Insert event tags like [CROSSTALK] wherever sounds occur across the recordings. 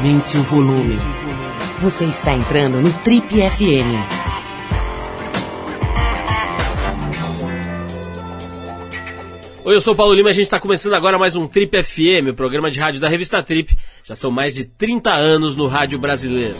Aumente o volume. Você está entrando no Trip FM. Oi, eu sou o Paulo Lima e a gente está começando agora mais um Trip FM, o programa de rádio da revista Trip. Já são mais de 30 anos no rádio brasileiro.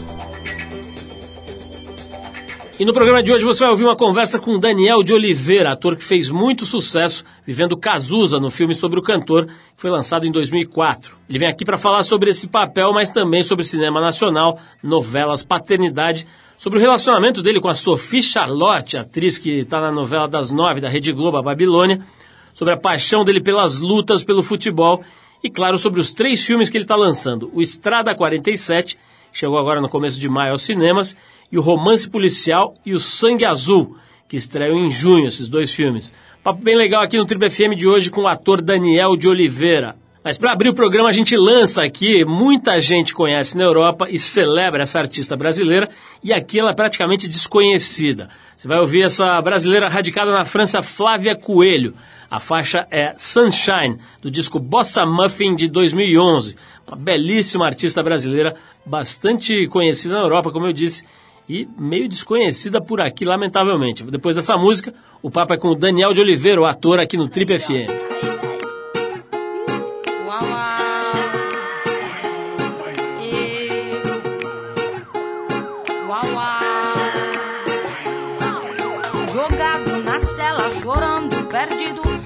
E no programa de hoje você vai ouvir uma conversa com Daniel de Oliveira, ator que fez muito sucesso vivendo Cazuza no filme sobre o cantor, que foi lançado em 2004. Ele vem aqui para falar sobre esse papel, mas também sobre cinema nacional, novelas, paternidade, sobre o relacionamento dele com a Sophie Charlotte, atriz que está na novela das nove da Rede Globo, a Babilônia, sobre a paixão dele pelas lutas, pelo futebol e, claro, sobre os três filmes que ele está lançando: o Estrada 47, chegou agora no começo de maio aos cinemas, e o Romance Policial e o Sangue Azul, que estreiam em junho esses dois filmes. Papo bem legal aqui no Tribo FM de hoje com o ator Daniel de Oliveira. Mas para abrir o programa a gente lança aqui, muita gente conhece na Europa e celebra essa artista brasileira e aqui ela é praticamente desconhecida. Você vai ouvir essa brasileira radicada na França, Flávia Coelho. A faixa é Sunshine, do disco Bossa Muffin de 2011. Uma belíssima artista brasileira, bastante conhecida na Europa, como eu disse, e meio desconhecida por aqui, lamentavelmente. Depois dessa música, o papo é com o Daniel de Oliveira, o ator aqui no Trip FM. Perdido.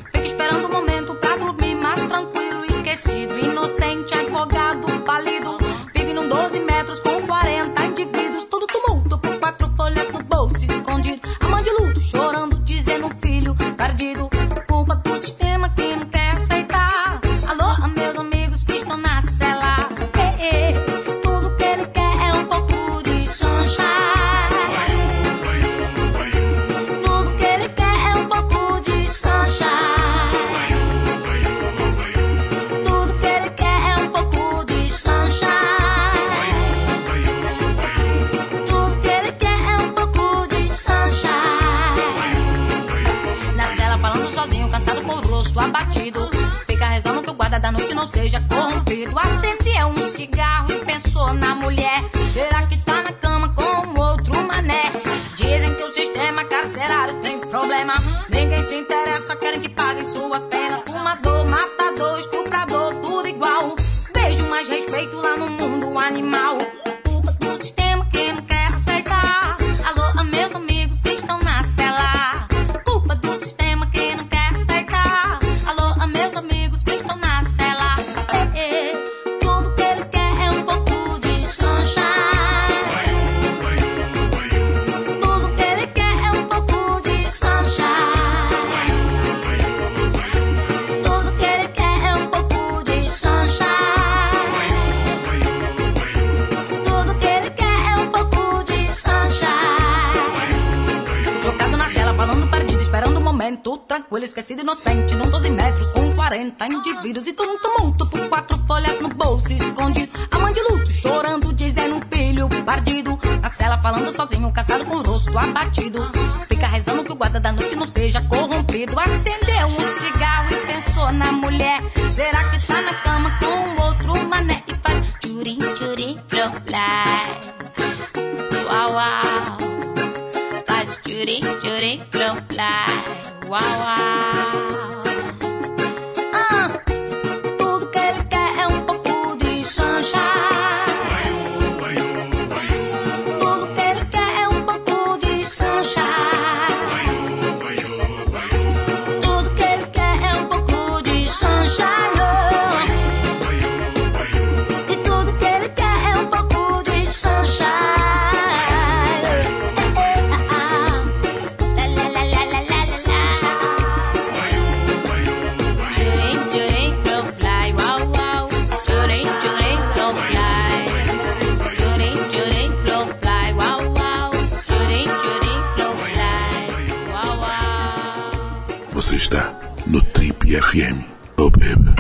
Está no Trip FM. Oh, baby.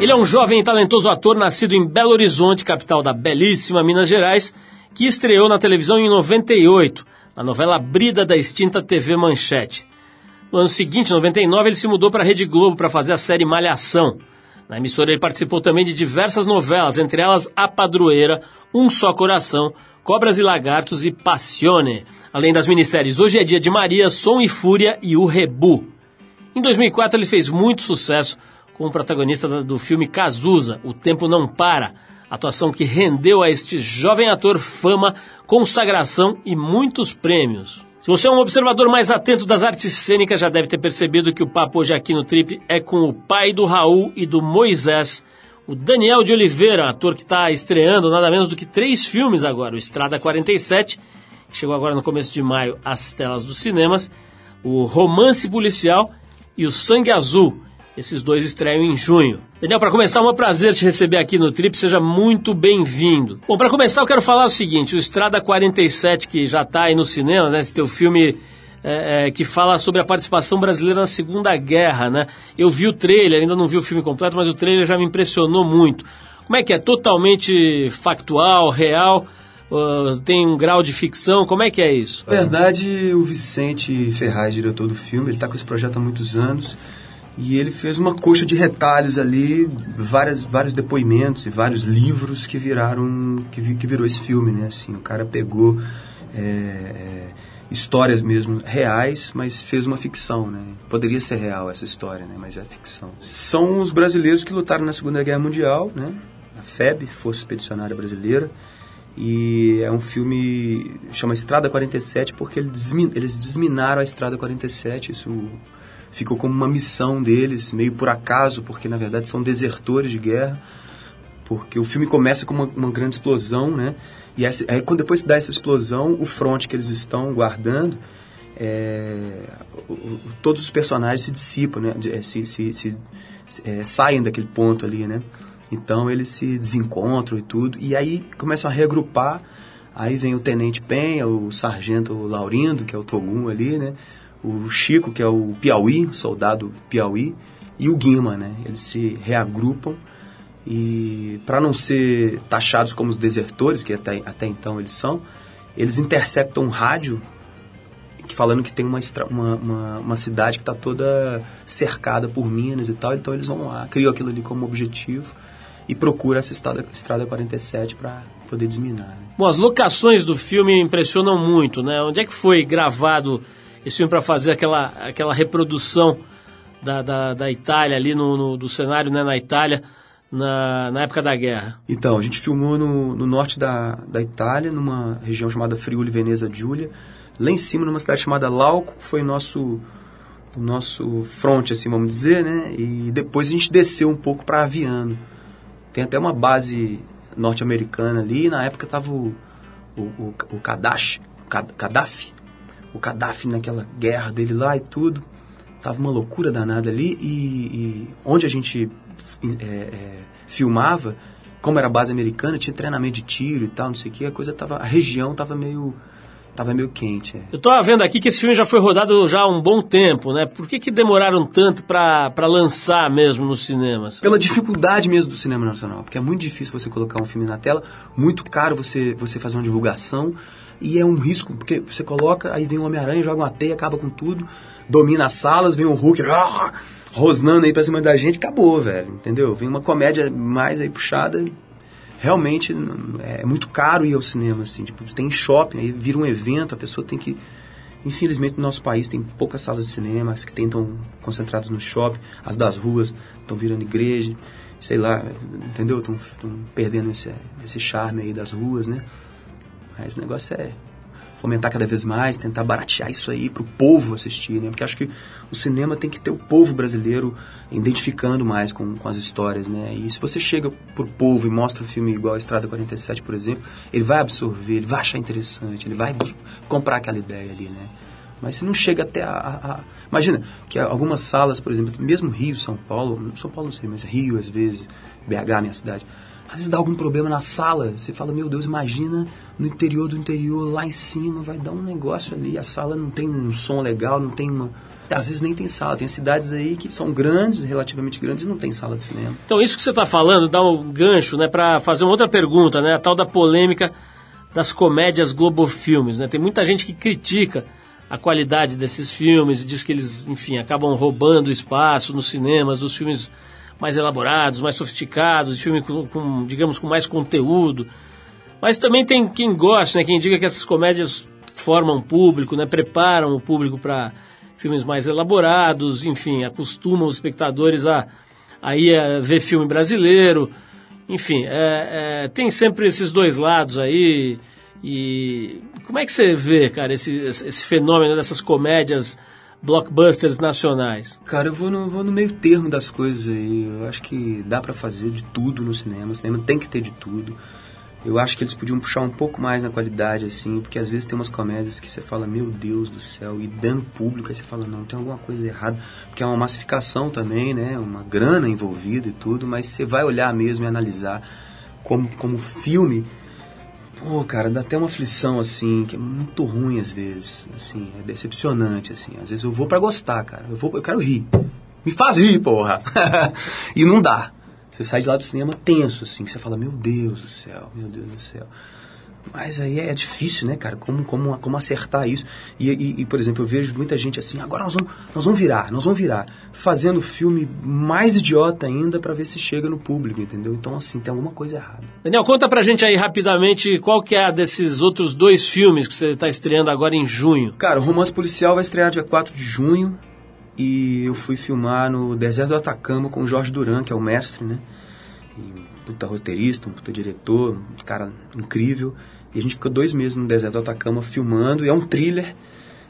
Ele é um jovem e talentoso ator nascido em Belo Horizonte, capital da belíssima Minas Gerais, que estreou na televisão em 98, na novela Brida da extinta TV Manchete. No ano seguinte, 99, ele se mudou para a Rede Globo para fazer a série Malhação. Na emissora ele participou também de diversas novelas, entre elas A Padroeira, Um Só Coração, Cobras e Lagartos e Passione, além das minisséries Hoje é Dia de Maria, Som e Fúria e O Rebu. Em 2004 ele fez muito sucesso como protagonista do filme Cazuza, O Tempo Não Para, atuação que rendeu a este jovem ator fama, consagração e muitos prêmios. Se você é um observador mais atento das artes cênicas, já deve ter percebido que o papo hoje aqui no Trip é com o pai do Raul e do Moisés, o Daniel de Oliveira, ator que está estreando nada menos do que três filmes agora: o Estrada 47, que chegou agora no começo de maio às telas dos cinemas, o Romance Policial e o Sangue Azul, esses dois estreiam em junho. Daniel, para começar, é um prazer te receber aqui no Trip, seja muito bem-vindo. Bom, para começar, eu quero falar o seguinte: o Estrada 47, que já está aí no cinema, né? Esse teu filme é, é, que fala sobre a participação brasileira na Segunda Guerra, né? Eu vi o trailer, ainda não vi o filme completo, mas o trailer já me impressionou muito. Como é que é? Totalmente factual, real? Uh, tem um grau de ficção? Como é que é isso? Na verdade, o Vicente Ferraz, diretor do filme, ele está com esse projeto há muitos anos. E ele fez uma coxa de retalhos ali, várias, vários depoimentos e vários livros que viraram, que, que virou esse filme, né? Assim, o cara pegou é, é, histórias mesmo reais, mas fez uma ficção, né? Poderia ser real essa história, né? Mas é ficção. São os brasileiros que lutaram na Segunda Guerra Mundial, né? A FEB, Força Expedicionária Brasileira. E é um filme chama Estrada 47 porque eles desminaram a Estrada 47, isso ficou como uma missão deles, meio por acaso, porque na verdade são desertores de guerra, porque o filme começa com uma, uma grande explosão, né? E essa, aí, quando depois dá essa explosão, o fronte que eles estão guardando, é, o, o, todos os personagens se dissipam, né? É, se, se, se é, saem daquele ponto ali, né? Então eles se desencontram e tudo, e aí começam a reagrupar. Aí vem o Tenente Penha, o Sargento Laurindo, que é o Togum ali, né? o Chico, que é o Piauí, soldado Piauí, e o Guima, né? Eles se reagrupam e para não ser taxados como os desertores, que até, até então eles são, eles interceptam um rádio falando que tem uma, uma, uma, uma cidade que está toda cercada por minas e tal, então eles vão lá, criam aquilo ali como objetivo e procura essa estrada, estrada 47 para poder desminar. Né? Bom, as locações do filme impressionam muito, né? Onde é que foi gravado esse filme para fazer aquela, aquela reprodução da, da, da Itália ali no, no, do cenário né, na Itália na, na época da guerra? Então, a gente filmou no, no norte da, da Itália, numa região chamada Friuli Veneza Giulia. Lá em cima, numa cidade chamada Lauco, foi nosso o nosso front, assim, vamos dizer, né? E depois a gente desceu um pouco para Aviano. Tem até uma base norte-americana ali. Na época tava o, o, o, o Kadashi, Gaddafi, o Gaddafi naquela guerra dele lá e tudo. Tava uma loucura danada ali e, e onde a gente é, é, filmava, como era base americana, tinha treinamento de tiro e tal, não sei o que, a coisa tava, a região tava meio tava meio quente. É. Eu tô vendo aqui que esse filme já foi rodado já há um bom tempo, né? Por que, que demoraram tanto para lançar mesmo nos cinemas? Pela dificuldade mesmo do cinema nacional, porque é muito difícil você colocar um filme na tela, muito caro você, você fazer uma divulgação. E é um risco, porque você coloca, aí vem o Homem-Aranha, joga uma teia, acaba com tudo, domina as salas, vem o Hulk, ah, rosnando aí pra cima da gente, acabou, velho, entendeu? Vem uma comédia mais aí puxada, realmente é muito caro ir ao cinema, assim, tipo, tem shopping, aí vira um evento, a pessoa tem que... Infelizmente, no nosso país tem poucas salas de cinema, as que tentam concentradas no shopping, as das ruas estão virando igreja, sei lá, entendeu? Estão perdendo esse, esse charme aí das ruas, né? Mas o negócio é fomentar cada vez mais, tentar baratear isso aí para o povo assistir, né? Porque acho que o cinema tem que ter o povo brasileiro identificando mais com, com as histórias, né? E se você chega pro povo e mostra um filme igual a Estrada 47, por exemplo, ele vai absorver, ele vai achar interessante, ele vai comprar aquela ideia ali, né? Mas se não chega até a, a, a... Imagina que algumas salas, por exemplo, mesmo Rio, São Paulo, São Paulo não sei, mas Rio às vezes, BH, minha cidade, às vezes dá algum problema na sala, você fala, meu Deus, imagina no interior do interior, lá em cima, vai dar um negócio ali, a sala não tem um som legal, não tem uma... Às vezes nem tem sala, tem cidades aí que são grandes, relativamente grandes, e não tem sala de cinema. Então isso que você está falando dá um gancho né, para fazer uma outra pergunta, né, a tal da polêmica das comédias Globo Filmes. Né? Tem muita gente que critica a qualidade desses filmes, diz que eles, enfim, acabam roubando espaço nos cinemas dos filmes mais elaborados, mais sofisticados, de filme com, com, digamos, com mais conteúdo. Mas também tem quem gosta, né, quem diga que essas comédias formam público, né, preparam o público para filmes mais elaborados, enfim, acostumam os espectadores a, a ir a ver filme brasileiro. Enfim, é, é, tem sempre esses dois lados aí. E como é que você vê, cara, esse, esse fenômeno dessas comédias blockbusters nacionais? Cara, eu vou no, vou no meio termo das coisas aí. Eu acho que dá para fazer de tudo no cinema. O cinema tem que ter de tudo. Eu acho que eles podiam puxar um pouco mais na qualidade, assim, porque às vezes tem umas comédias que você fala, meu Deus do céu, e dando público, aí você fala, não, tem alguma coisa errada, porque é uma massificação também, né, uma grana envolvida e tudo, mas você vai olhar mesmo e analisar como, como filme, Pô, cara, dá até uma aflição, assim, que é muito ruim às vezes. Assim, é decepcionante, assim. Às vezes eu vou para gostar, cara. Eu, vou, eu quero rir. Me faz rir, porra! [LAUGHS] e não dá. Você sai de lá do cinema tenso, assim, que você fala, meu Deus do céu, meu Deus do céu. Mas aí é difícil, né, cara? Como, como, como acertar isso? E, e, e, por exemplo, eu vejo muita gente assim, agora nós vamos, nós vamos virar, nós vamos virar. Fazendo filme mais idiota ainda para ver se chega no público, entendeu? Então, assim, tem alguma coisa errada. Daniel, conta pra gente aí rapidamente qual que é desses outros dois filmes que você tá estreando agora em junho. Cara, o Romance Policial vai estrear dia 4 de junho. E eu fui filmar no Deserto do Atacama com o Jorge Duran, que é o mestre, né? E um puta roteirista, um puta diretor, um cara incrível. A gente fica dois meses no deserto do Atacama filmando. E é um thriller,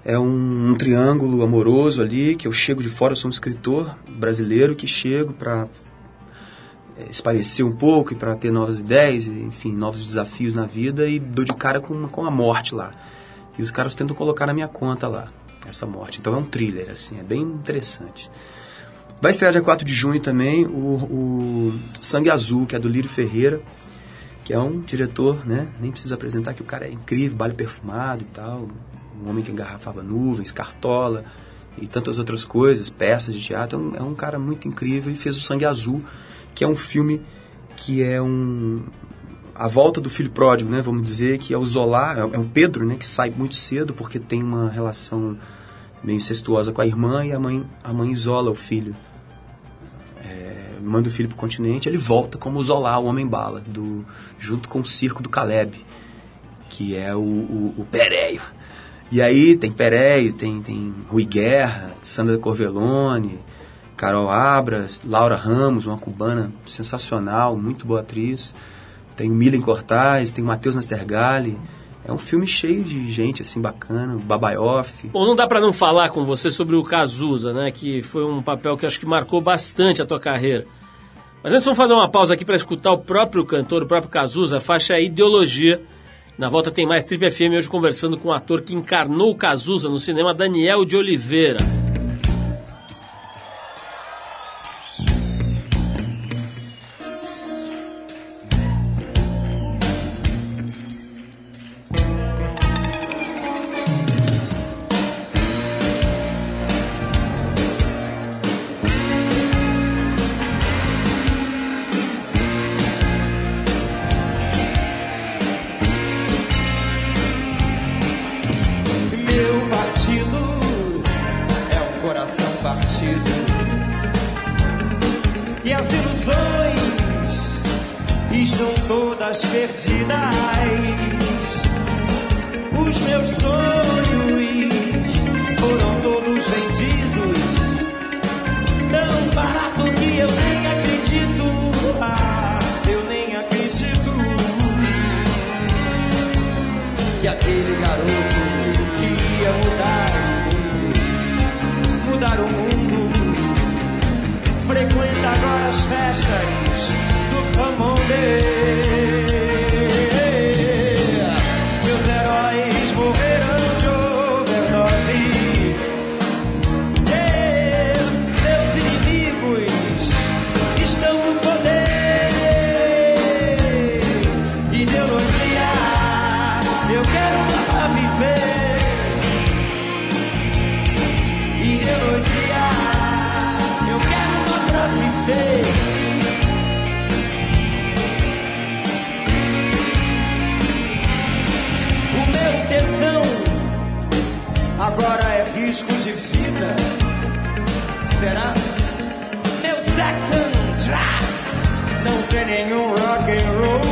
é um, um triângulo amoroso ali, que eu chego de fora, eu sou um escritor brasileiro que chego para é, esparecer um pouco e para ter novas ideias, enfim, novos desafios na vida e dou de cara com, com a morte lá. E os caras tentam colocar na minha conta lá, essa morte. Então é um thriller, assim, é bem interessante. Vai estrear dia 4 de junho também o, o Sangue Azul, que é do Lírio Ferreira que é um diretor, né? Nem precisa apresentar que o cara é incrível, baile perfumado e tal, um homem que engarrafava nuvens, cartola e tantas outras coisas, peças de teatro. É um, é um cara muito incrível e fez o Sangue Azul, que é um filme que é um a volta do filho pródigo, né? Vamos dizer que é o Zola, é, é o Pedro, né? Que sai muito cedo porque tem uma relação meio incestuosa com a irmã e a mãe a mãe isola o filho manda o filho para o continente, ele volta como o Zola, o Homem-Bala, do, junto com o circo do Caleb, que é o, o, o Pereio. E aí tem Pereio, tem, tem Rui Guerra, Sandra Corvelone, Carol Abras, Laura Ramos, uma cubana sensacional, muito boa atriz. Tem o Milen Cortaz, tem o Matheus Nastergali. É um filme cheio de gente, assim, bacana, Babaioff. Bom, não dá para não falar com você sobre o Cazuza, né? Que foi um papel que acho que marcou bastante a tua carreira. Mas antes vamos fazer uma pausa aqui para escutar o próprio cantor, o próprio Cazuza, a faixa Ideologia. Na volta tem mais Trip FM hoje conversando com o ator que encarnou o Cazuza no cinema, Daniel de Oliveira. todas perdidas. Os meus sonhos foram todos vendidos, tão barato que eu nem acredito. Ah, eu nem acredito que aquele garoto que ia mudar o mundo, mudar o mundo, frequenta agora as festas do Camões. no fitting or rock and roll.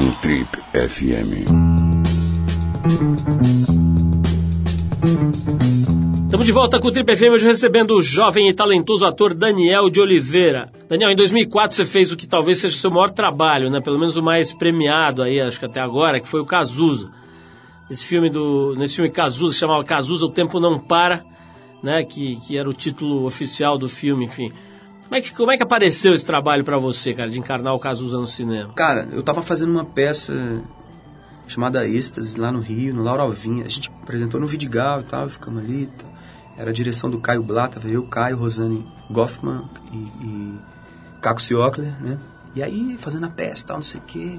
No Trip FM. Estamos de volta com o Trip FM, hoje recebendo o jovem e talentoso ator Daniel de Oliveira. Daniel, em 2004 você fez o que talvez seja o seu maior trabalho, né? Pelo menos o mais premiado aí, acho que até agora, que foi o Cazuza. Esse filme do, nesse filme Cazuza, chamava Cazuza, O Tempo Não Para, né? Que, que era o título oficial do filme, enfim. Como é que, como é que apareceu esse trabalho pra você, cara, de encarnar o Cazuza no cinema? Cara, eu tava fazendo uma peça chamada Êxtase lá no Rio, no Laura. A gente apresentou no Vidigal e tal, ficamos ali. tal. Era a direção do Caio Blá, tava eu, Caio, Rosane Goffman e, e Caco Ciocler, né? E aí, fazendo a peça e tal, não sei o quê.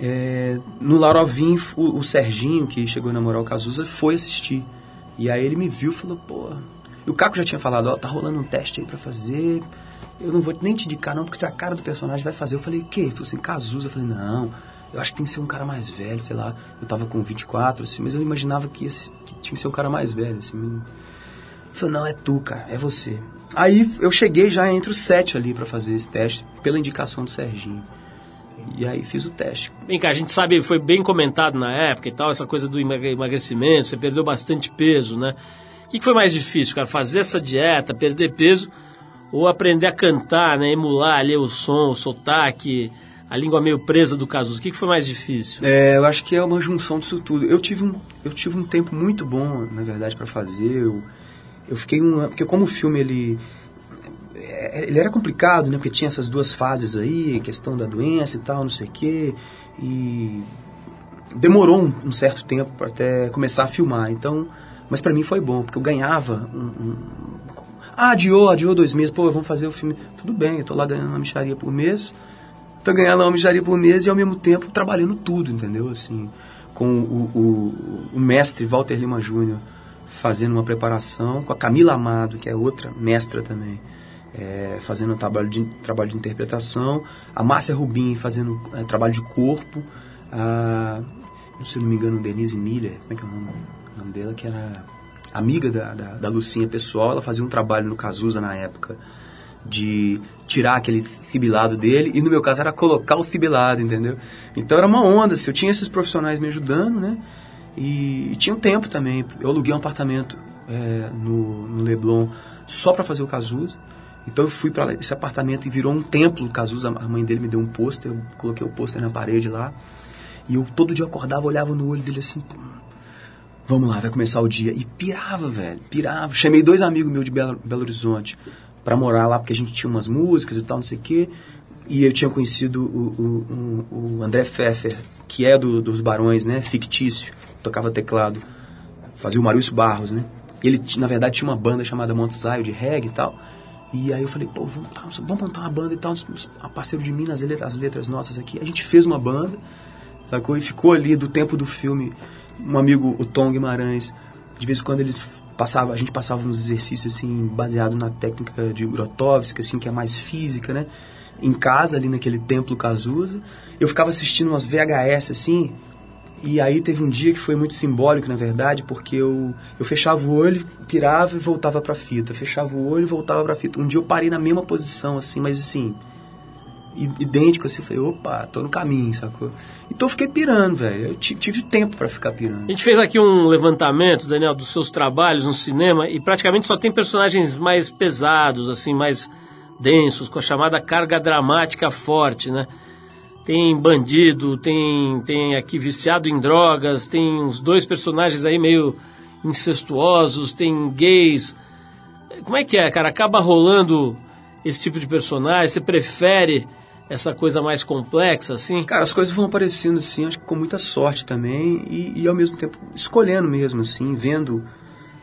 É, no Laura Alvim, o, o Serginho, que chegou a namorar o Cazuza, foi assistir. E aí ele me viu e falou, pô... E o Caco já tinha falado, ó, tá rolando um teste aí pra fazer... Eu não vou nem te indicar não, porque tu é a cara do personagem, vai fazer. Eu falei, o quê? Ele falou assim, Cazuza. Eu falei, não, eu acho que tem que ser um cara mais velho, sei lá. Eu tava com 24, assim, mas eu imaginava que, esse, que tinha que ser um cara mais velho, assim. Ele falou, não, é tu, cara, é você. Aí eu cheguei já entre os sete ali pra fazer esse teste, pela indicação do Serginho. E aí fiz o teste. Vem cá, a gente sabe, foi bem comentado na época e tal, essa coisa do emagre- emagrecimento, você perdeu bastante peso, né? Que, que foi mais difícil, cara? Fazer essa dieta, perder peso ou aprender a cantar, né? Emular ali o som, o sotaque, a língua meio presa do Cazuza. O que, que foi mais difícil? É, eu acho que é uma junção disso tudo. Eu tive um, eu tive um tempo muito bom, na verdade, pra fazer. Eu, eu fiquei um ano, porque como o filme ele é, ele era complicado, né? Porque tinha essas duas fases aí, questão da doença e tal, não sei o quê. E demorou um, um certo tempo para até começar a filmar. Então, mas para mim foi bom, porque eu ganhava um, um- ah, adiou, adiou dois meses, pô, vamos fazer o filme. Tudo bem, eu tô lá ganhando uma micharia por mês, tô ganhando uma micharia por mês e ao mesmo tempo trabalhando tudo, entendeu? Assim, com o, o, o mestre Walter Lima Júnior fazendo uma preparação, com a Camila Amado, que é outra mestra também, é, fazendo um trabalho de, trabalho de interpretação, a Márcia Rubim fazendo é, trabalho de corpo, a, se não me engano, Denise Miller, como é que é o nome, o nome dela, que era amiga da, da, da Lucinha pessoal, ela fazia um trabalho no Cazuza na época de tirar aquele fibilado dele, e no meu caso era colocar o fibilado, entendeu? Então era uma onda, assim, eu tinha esses profissionais me ajudando, né? E, e tinha um tempo também, eu aluguei um apartamento é, no, no Leblon só para fazer o Cazuza, então eu fui para esse apartamento e virou um templo, o Cazuza, a mãe dele me deu um pôster, eu coloquei o pôster na parede lá, e eu todo dia acordava, olhava no olho dele assim, vamos lá, vai começar o dia. E pirava, velho, pirava. Chamei dois amigos meus de Belo, Belo Horizonte pra morar lá, porque a gente tinha umas músicas e tal, não sei o quê. E eu tinha conhecido o, o, o, André Pfeffer, que é do, dos Barões, né? Fictício, tocava teclado. Fazia o Maurício Barros, né? Ele, na verdade, tinha uma banda chamada Monte Zion, de reggae e tal. E aí eu falei, pô, vamos, vamos montar uma banda e tal. Um parceiro de mim nas letras, as letras nossas aqui. A gente fez uma banda, sacou? E ficou ali do tempo do filme. Um amigo, o Tom Guimarães, de vez em quando eles passava, a gente passava uns exercícios assim, baseado na técnica de Grotowski, assim, que é mais física, né? Em casa, ali naquele templo Cazuza. Eu ficava assistindo umas VHS assim, e aí teve um dia que foi muito simbólico, na verdade, porque eu, eu fechava o olho, pirava e voltava pra fita. Fechava o olho e voltava pra fita. Um dia eu parei na mesma posição, assim, mas assim, idêntico, assim. Falei, opa, tô no caminho, sacou? Então eu fiquei pirando, velho. Eu ti- tive tempo pra ficar pirando. A gente fez aqui um levantamento, Daniel, dos seus trabalhos no cinema e praticamente só tem personagens mais pesados, assim, mais densos, com a chamada carga dramática forte, né? Tem bandido, tem, tem aqui viciado em drogas, tem uns dois personagens aí meio incestuosos, tem gays. Como é que é, cara? Acaba rolando esse tipo de personagem? Você prefere essa coisa mais complexa, assim? Cara, as coisas vão aparecendo assim, acho que com muita sorte também e, e ao mesmo tempo escolhendo mesmo, assim, vendo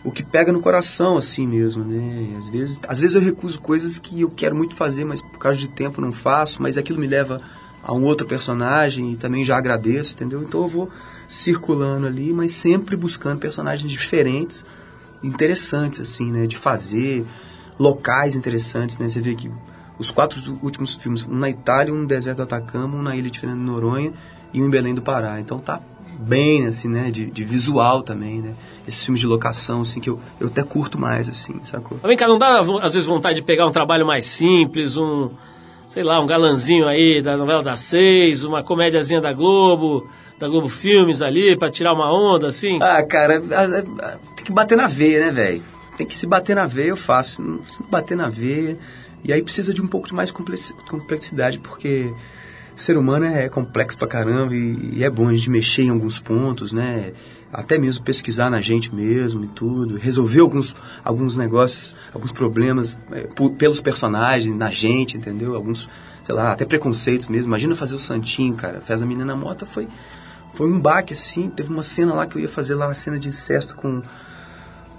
o que pega no coração, assim mesmo, né? Às vezes, às vezes eu recuso coisas que eu quero muito fazer, mas por causa de tempo não faço, mas aquilo me leva a um outro personagem e também já agradeço, entendeu? Então eu vou circulando ali, mas sempre buscando personagens diferentes, interessantes, assim, né? De fazer, locais interessantes, né? Você vê que os quatro últimos filmes, um na Itália, um no deserto do Atacama, um na ilha de Fernando de Noronha e um em Belém do Pará. Então tá bem, assim, né? De, de visual também, né? Esses filmes de locação, assim, que eu, eu até curto mais, assim, sacou? Vem cá, não dá às vezes vontade de pegar um trabalho mais simples, um, sei lá, um galanzinho aí da novela das seis, uma comédiazinha da Globo, da Globo Filmes ali, pra tirar uma onda, assim? Ah, cara, a- a- tem que bater na veia, né, velho? Tem que se bater na veia, eu faço. Se não bater na veia. E aí precisa de um pouco de mais complexi- complexidade, porque ser humano é complexo pra caramba e, e é bom a gente mexer em alguns pontos, né? Até mesmo pesquisar na gente mesmo e tudo, resolver alguns, alguns negócios, alguns problemas é, pelos personagens, na gente, entendeu? Alguns, sei lá, até preconceitos mesmo. Imagina fazer o Santinho, cara. Fez a menina morta foi, foi um baque, assim. Teve uma cena lá que eu ia fazer lá, uma cena de incesto com,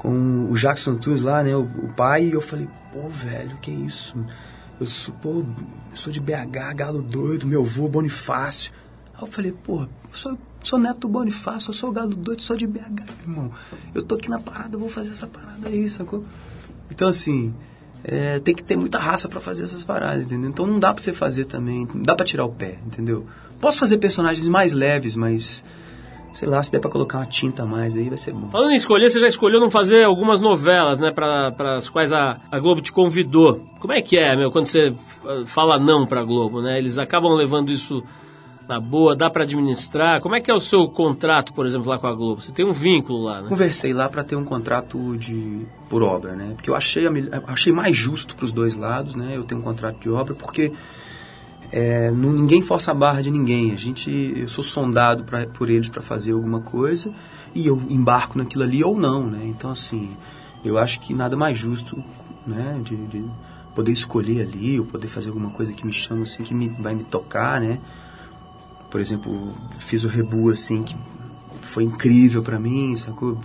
com o Jackson Tunes lá, né? O, o pai, e eu falei, pô, velho, que isso? Eu sou, pô, eu sou de BH, galo doido, meu avô Bonifácio. Aí eu falei, pô, eu sou, sou neto do Bonifácio, eu sou galo doido, sou de BH, irmão. Eu tô aqui na parada, eu vou fazer essa parada aí, sacou? Então, assim, é, tem que ter muita raça pra fazer essas paradas, entendeu? Então não dá pra você fazer também, não dá pra tirar o pé, entendeu? Posso fazer personagens mais leves, mas, sei lá, se der pra colocar uma tinta a mais aí, vai ser bom. Falando em escolher, você já escolheu não fazer algumas novelas, né, para as quais a, a Globo te convidou. Como é que é, meu, quando você f- fala não pra Globo, né? Eles acabam levando isso na boa, dá pra administrar. Como é que é o seu contrato, por exemplo, lá com a Globo? Você tem um vínculo lá, né? Conversei lá para ter um contrato de por obra, né? Porque eu achei, a achei mais justo para os dois lados, né? Eu tenho um contrato de obra porque é, não- ninguém força a barra de ninguém. A gente, eu sou sondado pra, por eles para fazer alguma coisa e eu embarco naquilo ali ou não, né? Então assim, eu acho que nada mais justo, né? De, de poder escolher ali, ou poder fazer alguma coisa que me chama assim, que me, vai me tocar, né? Por exemplo, fiz o Rebu assim que foi incrível pra mim, sacou?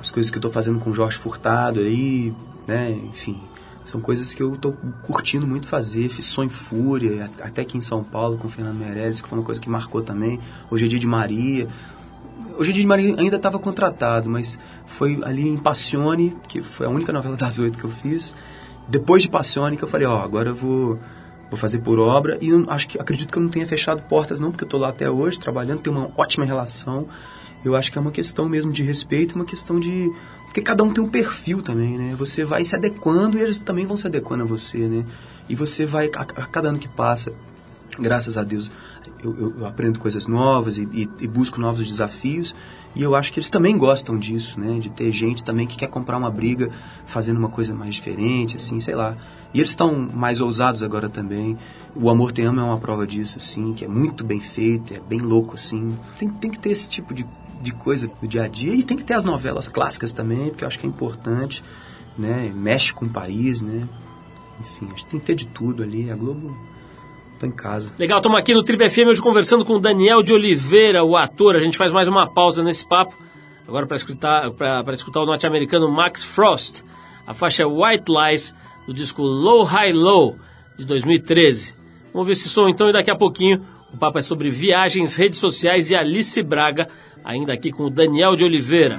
As coisas que eu tô fazendo com o Jorge Furtado aí, né? Enfim, são coisas que eu tô curtindo muito fazer. Fiz Sonho Fúria, até aqui em São Paulo com o Fernando Meirelles, que foi uma coisa que marcou também. Hoje é dia de Maria. Hoje é dia de Maria ainda estava contratado, mas foi ali em Passione, que foi a única novela das oito que eu fiz. Depois de Passione que eu falei, ó, agora eu vou vou fazer por obra e acho que acredito que eu não tenha fechado portas não, porque eu tô lá até hoje trabalhando, tenho uma ótima relação. Eu acho que é uma questão mesmo de respeito, uma questão de porque cada um tem um perfil também, né? Você vai se adequando e eles também vão se adequando a você, né? E você vai a, a cada ano que passa, graças a Deus, eu, eu- eu aprendo coisas novas e, e- e busco novos desafios. E eu acho que eles também gostam disso, né? De ter gente também que quer comprar uma briga fazendo uma coisa mais diferente, assim, sei lá. E eles estão mais ousados agora também. O Amor Te Ama é uma prova disso, assim, que é muito bem feito, é bem louco, assim. Tem, tem que ter esse tipo de, de coisa do dia a dia. E tem que ter as novelas clássicas também, porque eu acho que é importante, né? Mexe com o país, né? enfim, acho que tem que ter de tudo ali. A Globo, em casa. Legal, estamos aqui no Trip FM hoje conversando com o Daniel de Oliveira, o ator. A gente faz mais uma pausa nesse papo. Agora para escutar, pra, escutar o norte-americano Max Frost. A faixa White Lies, do disco Low High Low, de 2013. Vamos ver esse som então e daqui a pouquinho o papo é sobre viagens, redes sociais e Alice Braga, ainda aqui com o Daniel de Oliveira.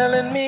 Telling me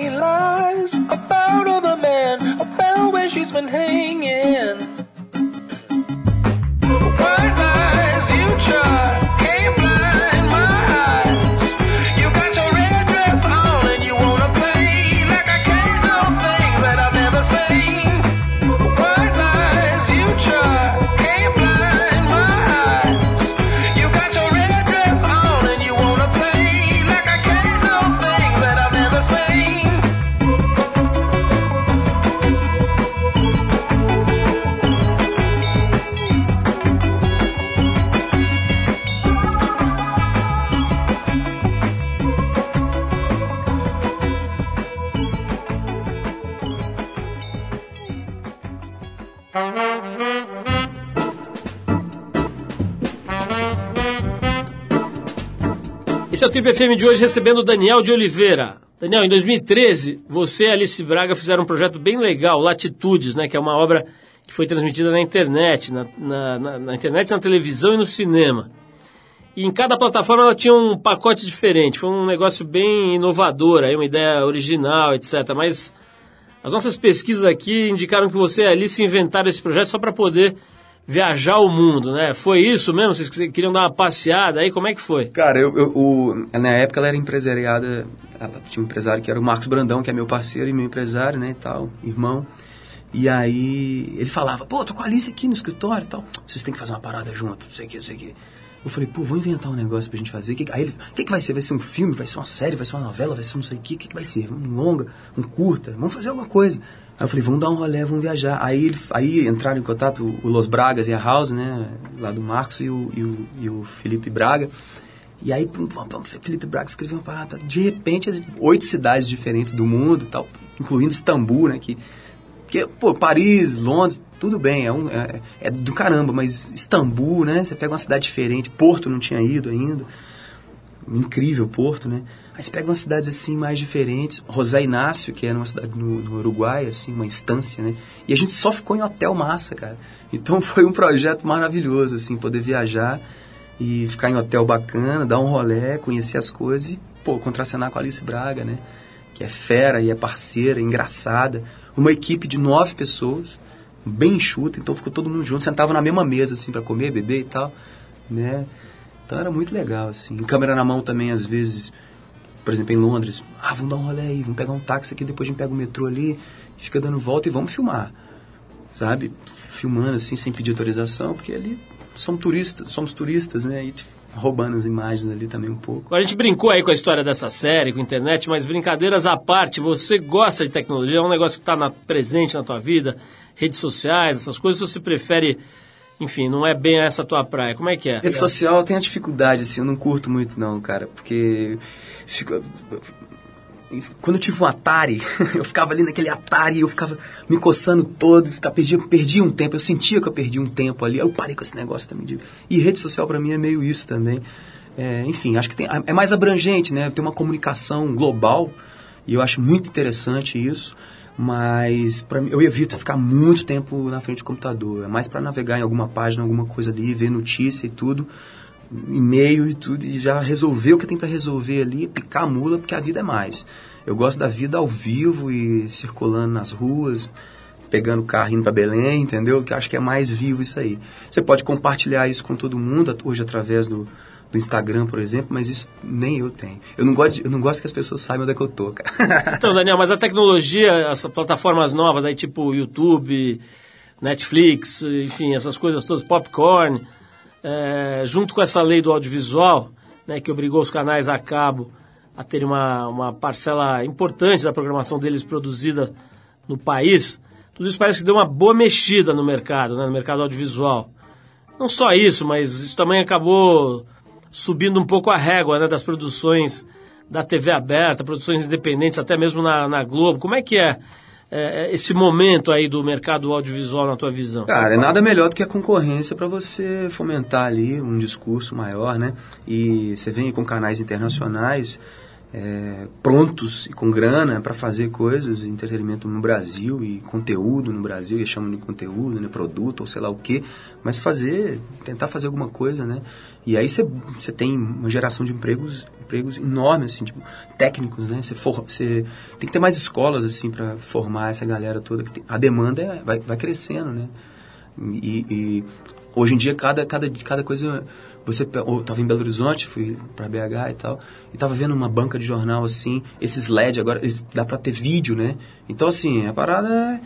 Esse é o Trip FM de hoje recebendo Daniel de Oliveira. Daniel, em 2013, você e Alice Braga fizeram um projeto bem legal, Latitudes, né, que é uma obra que foi transmitida na internet, na, na, na, na internet, na televisão e no cinema. E em cada plataforma ela tinha um pacote diferente, foi um negócio bem inovador, aí uma ideia original, etc. Mas as nossas pesquisas aqui indicaram que você e Alice inventaram esse projeto só para poder viajar o mundo, né? Foi isso mesmo? Vocês queriam dar uma passeada aí? Como é que foi? Cara, eu, eu- o- na época ela era empresariada, ela tinha um empresário que era o Marcos Brandão, que é meu parceiro e meu empresário, né, e tal, irmão. E aí ele falava, pô, tô com a Alice aqui no escritório e tal, vocês têm que fazer uma parada junto, não sei o que, não sei o que. Eu falei, pô, vou inventar um negócio pra gente fazer. Aí ele, o que, que vai ser? Vai ser um filme? Vai ser uma série? Vai ser uma novela? Vai ser não sei o que? O que, que vai ser? Um longa? Um curta? Vamos fazer alguma coisa. Aí eu falei, vamos dar um rolê, vamos viajar. Aí, aí entraram em contato o Los Bragas e a House, né? Lá do Marcos e o, e o, e o Felipe Braga. E aí, pum, pum, pum, Felipe Braga escreveu uma parada. De repente, oito cidades diferentes do mundo, tal, incluindo Istambul, né? Que, porque, pô, Paris, Londres, tudo bem, é, um, é, é do caramba, mas Istambul, né? Você pega uma cidade diferente, Porto não tinha ido ainda. Um incrível Porto, né? Aí você pega umas cidades assim mais diferentes. José Inácio, que era uma cidade no, no Uruguai, assim, uma instância, né? E a gente só ficou em hotel massa, cara. Então [LAUGHS] foi um projeto maravilhoso, assim, poder viajar e ficar em hotel bacana, dar um rolê, conhecer as coisas e, pô, contracenar com a Alice Braga, né? Que é fera e é parceira, é engraçada. uma equipe de nove pessoas, bem enxuta, então ficou todo mundo junto, sentava na mesma mesa, assim, para comer, beber e tal, né? Então era muito legal, assim. Câmera na mão também, às vezes, por exemplo, em Londres, ah, vamos dar um rolê aí, vamos pegar um táxi aqui, depois a gente pega o metrô ali, fica dando volta e vamos filmar, sabe? Filmando, assim, sem pedir autorização, porque ali somos turistas, somos turistas, né? E roubando as imagens ali também um pouco. A gente brincou aí com a história dessa série, com a internet, mas brincadeiras à parte, você gosta de tecnologia? É um negócio que está presente na tua vida? Redes sociais, essas coisas, ou você prefere, enfim, não é bem essa tua praia? Como é que é? Rede social tem a dificuldade, assim, eu não curto muito não, cara, porque fica... Quando eu tive um Atari, [LAUGHS] eu ficava ali naquele Atari, eu ficava me coçando todo, ficava, perdia, perdia um tempo, eu sentia que eu perdia um tempo ali, aí eu parei com esse negócio também. De... E rede social pra mim é meio isso também. É, enfim, acho que tem, é mais abrangente, né? Tem uma comunicação global, e eu acho muito interessante isso, mas pra eu evito ficar muito tempo na frente do computador. É mais para navegar em alguma página, alguma coisa ali, ver notícia e tudo, e-mail e tudo, e já resolver o que tem para resolver ali, picar a mula, porque a vida é mais. Eu gosto da vida ao vivo e circulando nas ruas, pegando carro indo para Belém, entendeu? Que acho que é mais vivo isso aí. Você pode compartilhar isso com todo mundo, hoje através do, do Instagram, por exemplo, mas isso nem eu tenho. Eu não gosto, de- eu não gosto que as pessoas saibam onde é que eu tô, cara. [LAUGHS] Então, Daniel, mas a tecnologia, essas plataformas novas aí, tipo YouTube, Netflix, enfim, essas coisas todas, popcorn, é, junto com essa lei do audiovisual, né, que obrigou os canais a cabo a terem uma, uma parcela importante da programação deles produzida no país, tudo isso parece que deu uma boa mexida no mercado, né, no mercado audiovisual. Não só isso, mas isso também acabou subindo um pouco a régua né, das produções da TV aberta, produções independentes, até mesmo na, na Globo. Como é que é, é, esse momento aí do mercado audiovisual na tua visão? Cara, é nada melhor do que a concorrência para você fomentar ali um discurso maior, né? E você vem com canais internacionais é, prontos e com grana para fazer coisas, entretenimento no Brasil e conteúdo no Brasil, e chamam de conteúdo, né? Produto ou sei lá o quê, mas fazer, tentar fazer alguma coisa, né? E aí você, você tem uma geração de empregos, empregos enormes, assim, tipo, técnicos, né? Você, for, você tem que ter mais escolas, assim, para formar essa galera toda. Que tem, a demanda é- vai, vai crescendo, né? E, e hoje em dia, cada, cada, cada coisa. Você eu tava em Belo Horizonte, fui para BH e tal, e tava vendo uma banca de jornal assim, esses LED agora, dá para ter vídeo, né? Então, assim, a parada é.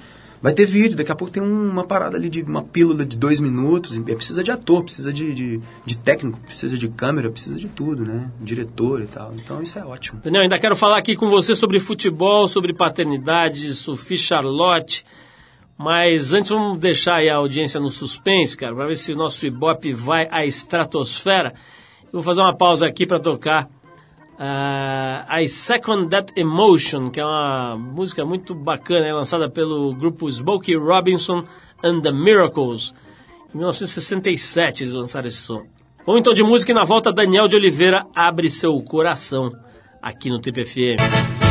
Vai ter vídeo, daqui a pouco tem um- uma parada ali de uma pílula de dois minutos. Precisa de ator, precisa de, de, de técnico, precisa de câmera, precisa de tudo, né? Diretor e tal. Então isso é ótimo. Daniel, ainda quero falar aqui com você sobre futebol, sobre paternidade, Sophie Charlotte. Mas antes vamos deixar aí a audiência no suspense, cara, para ver se o nosso Ibope vai à estratosfera. Eu vou fazer uma pausa aqui para tocar ah, I Second That Emotion, que é uma música muito bacana, é lançada pelo grupo Smokey Robinson and the Miracles. Em 1967 eles lançaram esse som. Vamos então de música e na volta Daniel de Oliveira abre seu coração aqui no TPFM.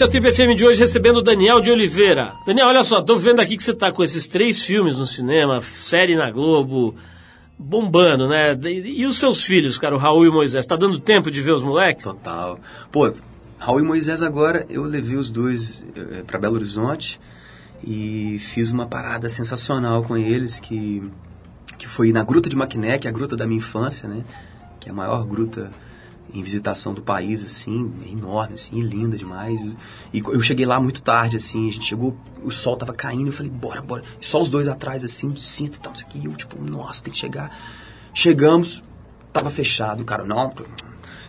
Esse é o Trip FM de hoje recebendo Daniel de Oliveira. Daniel, olha só, tô vendo aqui que você tá com esses três filmes no cinema, série na Globo, bombando, né? E, os seus filhos, cara, o Raul e o Moisés, tá dando tempo de ver os moleques? Total. Pô, Raul e Moisés agora, eu levei os dois eh, pra Belo Horizonte e fiz uma parada sensacional com eles, que, que foi na Gruta de Maquiné, que é a gruta da minha infância, né? Que é a maior gruta em visitação do país, assim, é enorme, assim, linda demais. E eu cheguei lá muito tarde, assim, a gente chegou, o sol tava caindo, eu falei, bora, bora. E só os dois atrás, assim, cinto e tal, isso aqui, eu, tipo, nossa, tem que chegar. Chegamos, tava fechado, cara, não,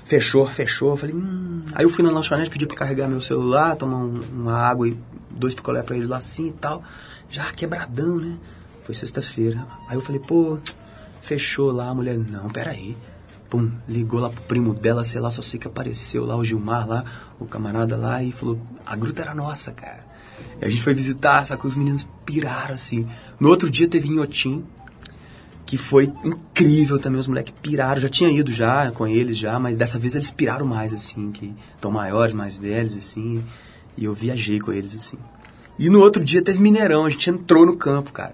fechou, fechou. Eu falei, hum. Aí eu fui na lanchonete, pedi pra carregar meu celular, tomar um- uma água e dois picolé pra eles lá assim e tal. Já quebradão, né? Foi sexta-feira. Aí eu falei, pô, fechou lá. A mulher, não, peraí. Pum, ligou lá pro primo dela, sei lá, só sei que apareceu lá o Gilmar lá, o camarada lá, e falou, a gruta era nossa, cara. E a gente foi visitar, sacou? Os meninos piraram, assim. No outro dia teve Inhotim, que foi incrível também, os moleques piraram, já tinha ido já com eles já, mas dessa vez eles piraram mais, assim, que estão maiores, mais velhos, assim, e eu viajei com eles, assim. E no outro dia teve Mineirão, a gente entrou no campo, cara.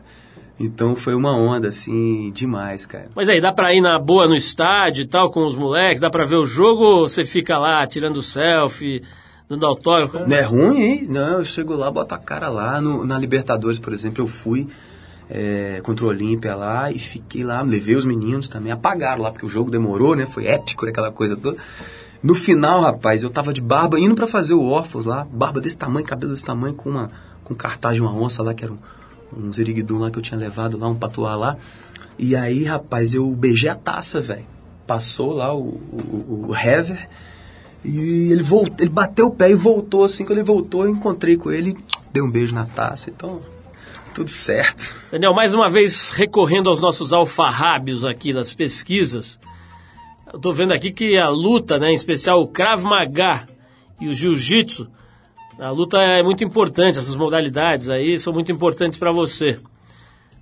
Então foi uma onda, assim, demais, cara. Mas aí, dá pra ir na boa no estádio e tal, com os moleques, dá pra ver o jogo ou você fica lá tirando selfie, dando autógrafo? Não é ruim, hein? Não, eu chego lá, boto a cara lá. No, na Libertadores, por exemplo, eu fui é, contra o Olímpia lá e fiquei lá, levei os meninos também, apagaram lá, porque o jogo demorou, né? Foi épico, né, aquela coisa toda. No final, rapaz, eu tava de barba, indo pra fazer o Orphos lá, barba desse tamanho, cabelo desse tamanho, com uma com cartaz de uma onça lá, que era um, um ziriguidum lá que eu tinha levado lá, um patuá lá. E aí, rapaz, eu beijei a taça, velho. Passou lá o, o, o Hever, e ele voltou, ele bateu o pé e voltou assim. Quando ele voltou, eu encontrei com ele, dei um beijo na taça. Então, tudo certo. Daniel, mais uma vez recorrendo aos nossos alfarrábios aqui das pesquisas, eu tô vendo aqui que a luta, né, em especial o Krav Maga e o Jiu-Jitsu, a luta é muito importante, essas modalidades aí são muito importantes para você.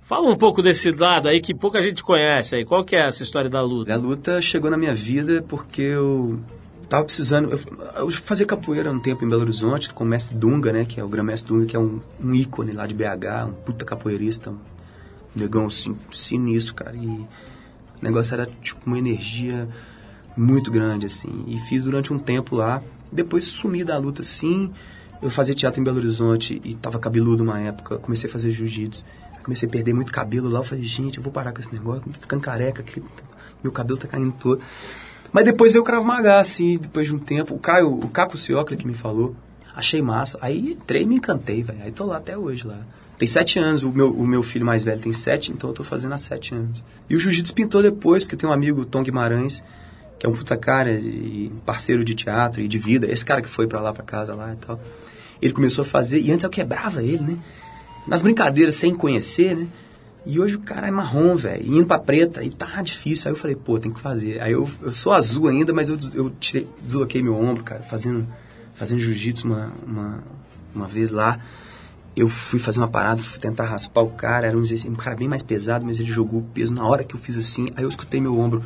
Fala um pouco desse lado aí que pouca gente conhece aí. Qual que é essa história da luta? A luta chegou na minha vida porque eu tava precisando. Eu, eu fazia capoeira um tempo em Belo Horizonte com o mestre Dunga, né? Que é o grão-mestre Dunga, que é um, um ícone lá de BH, um puta capoeirista, um negão assim, sinistro, cara. E o negócio era tipo uma energia muito grande, assim. E fiz durante um tempo lá. Depois sumi da luta, sim. Eu fazia teatro em Belo Horizonte e tava cabeludo uma época. Comecei a fazer jiu-jitsu. Comecei a perder muito cabelo lá. Eu falei, gente, eu vou parar com esse negócio. Tô ficando careca aqui. Meu cabelo tá caindo todo. Mas depois veio o Krav Maga, assim, depois de um tempo. O Caio, o Caco Ciocla que me falou. Achei massa. Aí entrei e me encantei, velho. Aí tô lá até hoje lá. Tem sete anos, o meu, o meu filho mais velho tem sete, então eu tô fazendo há sete anos. E o jiu-jitsu pintou depois, porque tenho um amigo, Tom Guimarães, que é um puta cara e parceiro de teatro e de vida. Esse cara que foi pra lá, pra casa lá e tal. Ele começou a fazer, e antes eu quebrava ele, né? Nas brincadeiras, sem conhecer, né? E hoje o cara é marrom, velho, indo pra preta, e tá difícil. Aí eu falei, pô, tem que fazer. Aí eu, eu sou azul ainda, mas eu, eu tirei, desloquei meu ombro, cara, fazendo, fazendo jiu-jitsu uma, uma, uma vez lá. Eu fui fazer uma parada, fui tentar raspar o cara, era um, um cara bem mais pesado, mas ele jogou o peso na hora que eu fiz assim. Aí eu escutei meu ombro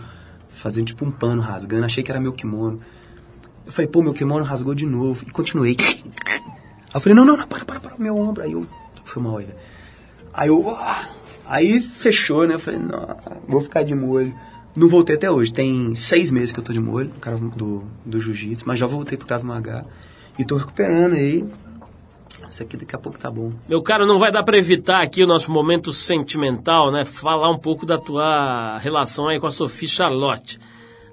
fazendo tipo um pano rasgando, achei que era meu kimono. Eu falei, pô, meu kimono rasgou de novo. E continuei. Aí eu falei, não, não, não, para, para, para, meu ombro. Aí eu, foi mal aí. Aí eu, ah, aí fechou, né? Eu falei, não, vou ficar de molho. Não voltei até hoje. Tem seis meses que eu tô de molho, cara do, do jiu-jitsu, mas já voltei pro Krav Maga. E tô recuperando aí. Isso aqui daqui a pouco tá bom. Meu caro, não vai dar para evitar aqui o nosso momento sentimental, né? Falar um pouco da tua relação aí com a Sophie Charlotte.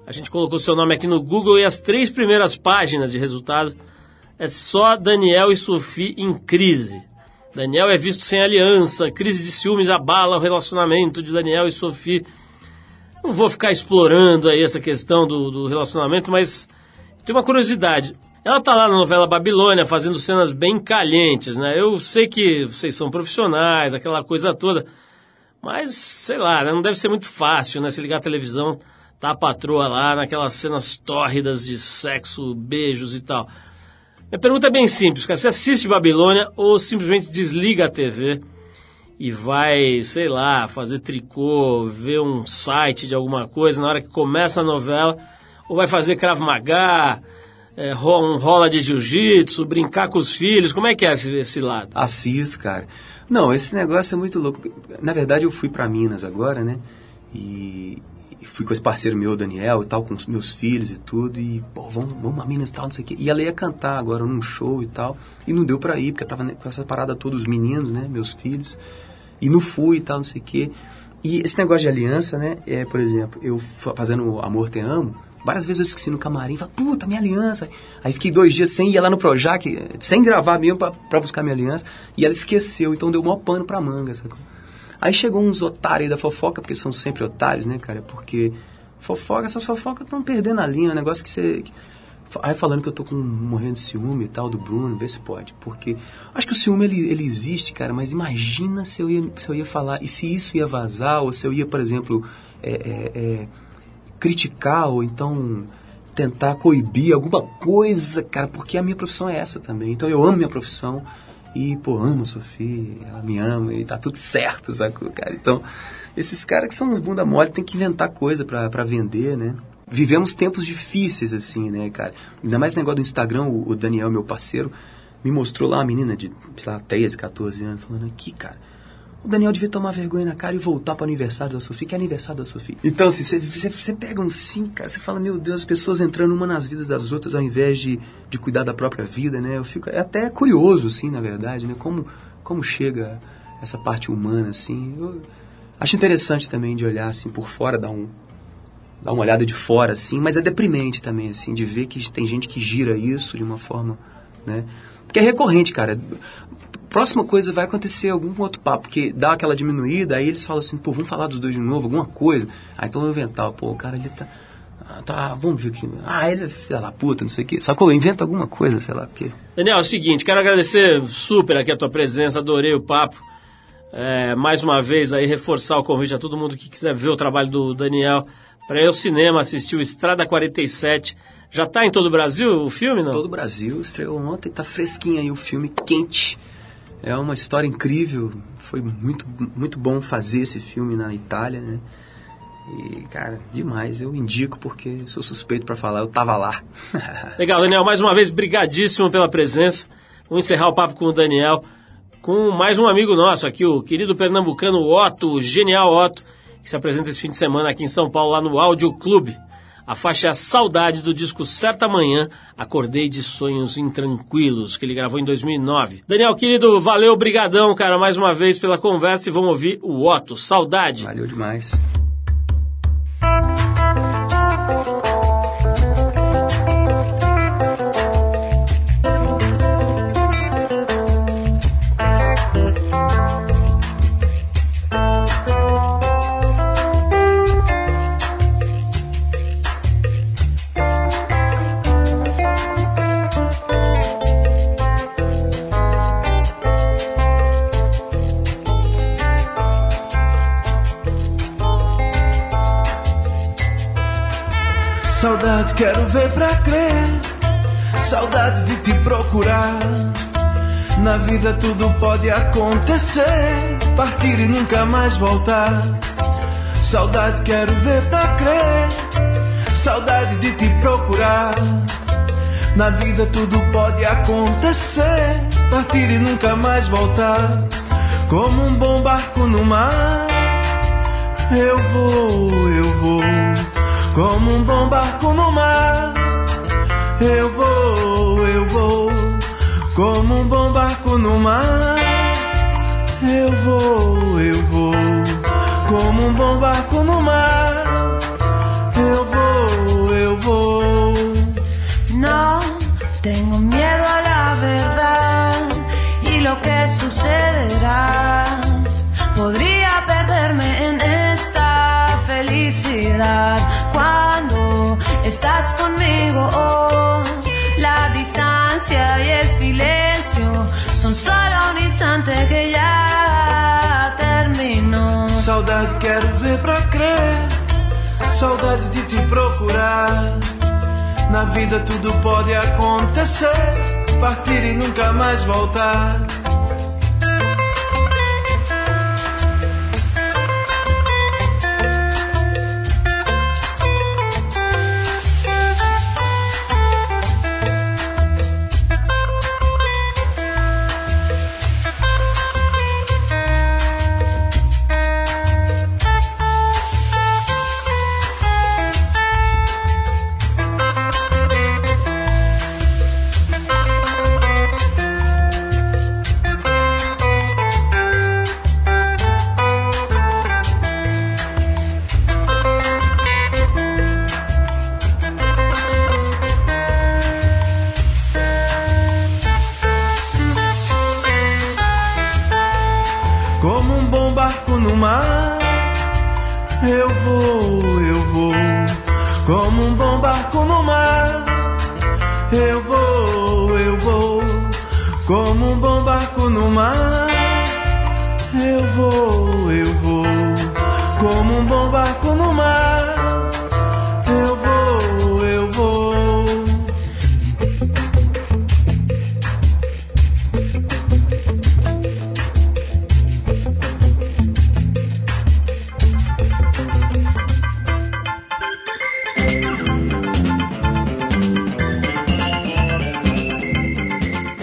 A gente colocou seu nome aqui no Google e as três primeiras páginas de resultado é só Daniel e Sophie em crise. Daniel é visto sem aliança, crise de ciúmes abala o relacionamento de Daniel e Sophie. Não vou ficar explorando aí essa questão do, do relacionamento, mas tem uma curiosidade. Ela tá lá na novela Babilônia fazendo cenas bem calientes, né? Eu sei que vocês são profissionais, aquela coisa toda, mas sei lá, né? não deve ser muito fácil, né? Se ligar a televisão, tá a patroa lá naquelas cenas tórridas de sexo, beijos e tal. Minha pergunta é bem simples, cara. Você assiste Babilônia ou simplesmente desliga a TV e vai, sei lá, fazer tricô, ver um site de alguma coisa na hora que começa a novela, ou vai fazer Krav Maga, é, ro- rola de jiu-jitsu, brincar com os filhos? Como é que é esse, esse lado? Assisto, cara. Não, esse negócio é muito louco. Na verdade, eu fui pra Minas agora, né? E fui com esse parceiro meu, Daniel, e tal, com os meus filhos e tudo. E, pô, vamos, vamos a Minas e tal, não sei o quê. E ela ia cantar agora num show e tal. E não deu pra ir, porque eu tava né, com essa parada toda, os meninos, né? Meus filhos. E não fui e tal, não sei o quê. E esse negócio de aliança, né? É, por exemplo, eu fa- fazendo Amor Te Amo, várias vezes eu esqueci no camarim, falei, puta, minha aliança. Aí fiquei dois dias sem ir lá no Projac, sem gravar mesmo pra, pra buscar minha aliança. E ela esqueceu, então deu maior pano pra manga, sacou? Aí chegou uns otários da fofoca, porque são sempre otários, né, cara? Porque fofoca, essas fofocas estão perdendo a linha, é um negócio que você. Aí falando que eu tô com, morrendo de ciúme e tal do Bruno, vê se pode. Porque acho que o ciúme ele, ele existe, cara, mas imagina se eu, ia, se eu ia falar, e se isso ia vazar, ou se eu ia, por exemplo, é, é, é, criticar, ou então tentar coibir alguma coisa, cara, porque a minha profissão é essa também. Então eu amo minha profissão. E, pô, amo a Sofia, ela me ama e tá tudo certo, sacou, cara? Então, esses caras que são uns bunda mole tem que inventar coisa pra vender, né? Vivemos tempos difíceis, assim, né, cara? Ainda mais negócio do Instagram, o, o Daniel, meu parceiro, me mostrou lá uma menina de, sei lá, 13, 14 anos, falando aqui, cara, o Daniel devia tomar vergonha na cara e voltar para o aniversário da Sofia, que é aniversário da Sofia. Então, assim, você, pega um sim, cara, você fala, meu Deus, as pessoas entrando uma nas vidas das outras ao invés de, de cuidar da própria vida, né? Eu fico é até curioso, assim, na verdade, né? Como, como chega essa parte humana, assim. Eu acho interessante também de olhar, assim, por fora, dar um, dar uma olhada de fora, assim, mas é deprimente também, assim, de ver que tem gente que gira isso de uma forma, né? Porque é recorrente, cara. Próxima coisa vai acontecer algum outro papo, porque dá aquela diminuída, aí eles falam assim, pô, vamos falar dos dois de novo, alguma coisa. Aí então eu inventar, pô, o cara ele tá. ah, Tá, vamos ver aqui. Ah, ele é filha da puta, não sei o quê. Sacou? Inventa alguma coisa, sei lá, porque. Daniel, é o seguinte, quero agradecer super aqui a tua presença, adorei o papo. É, mais uma vez aí reforçar o convite a todo mundo que quiser ver o trabalho do Daniel para ir ao cinema, assistir o Estrada 47. Já tá em todo o Brasil o filme, não? Todo o Brasil estreou ontem, tá fresquinho aí o filme, quente. É uma história incrível. Foi muito, muito bom fazer esse filme na Itália, né? E, cara, demais. Eu indico porque sou suspeito pra falar, eu tava lá. [LAUGHS] Legal, Daniel, mais uma vez, brigadíssimo pela presença. Vamos encerrar o papo com o Daniel, com mais um amigo nosso aqui, o querido pernambucano Otto, o genial Otto, que se apresenta esse fim de semana aqui em São Paulo, lá no Áudio Clube. A faixa é Saudade do disco Certa Manhã, Acordei de Sonhos Intranquilos, que ele gravou em 2009. Daniel, querido, valeu, brigadão, cara, mais uma vez pela conversa e vamos ouvir o Otto. Saudade. Valeu demais. Quero ver pra crer. Saudade de te procurar. Na vida tudo pode acontecer. Partir e nunca mais voltar. Saudade quero ver pra crer. Saudade de te procurar. Na vida tudo pode acontecer. Partir e nunca mais voltar. Como um bom barco no mar. Eu vou, eu vou. Como um bom barco no mar. Eu vou, eu vou. Como um bom barco no mar. Eu vou, eu vou. Como um bom barco no mar. Estás conmigo. oh, la distancia y el silencio son solo un instante que ya terminó. Saudade quero ver pra crer. Saudade de te procurar. Na vida tudo pode acontecer. partir e nunca mais voltar. Barco no mar, eu vou, eu vou. Como um bom barco no mar, eu vou, eu vou. Como um bom barco no mar,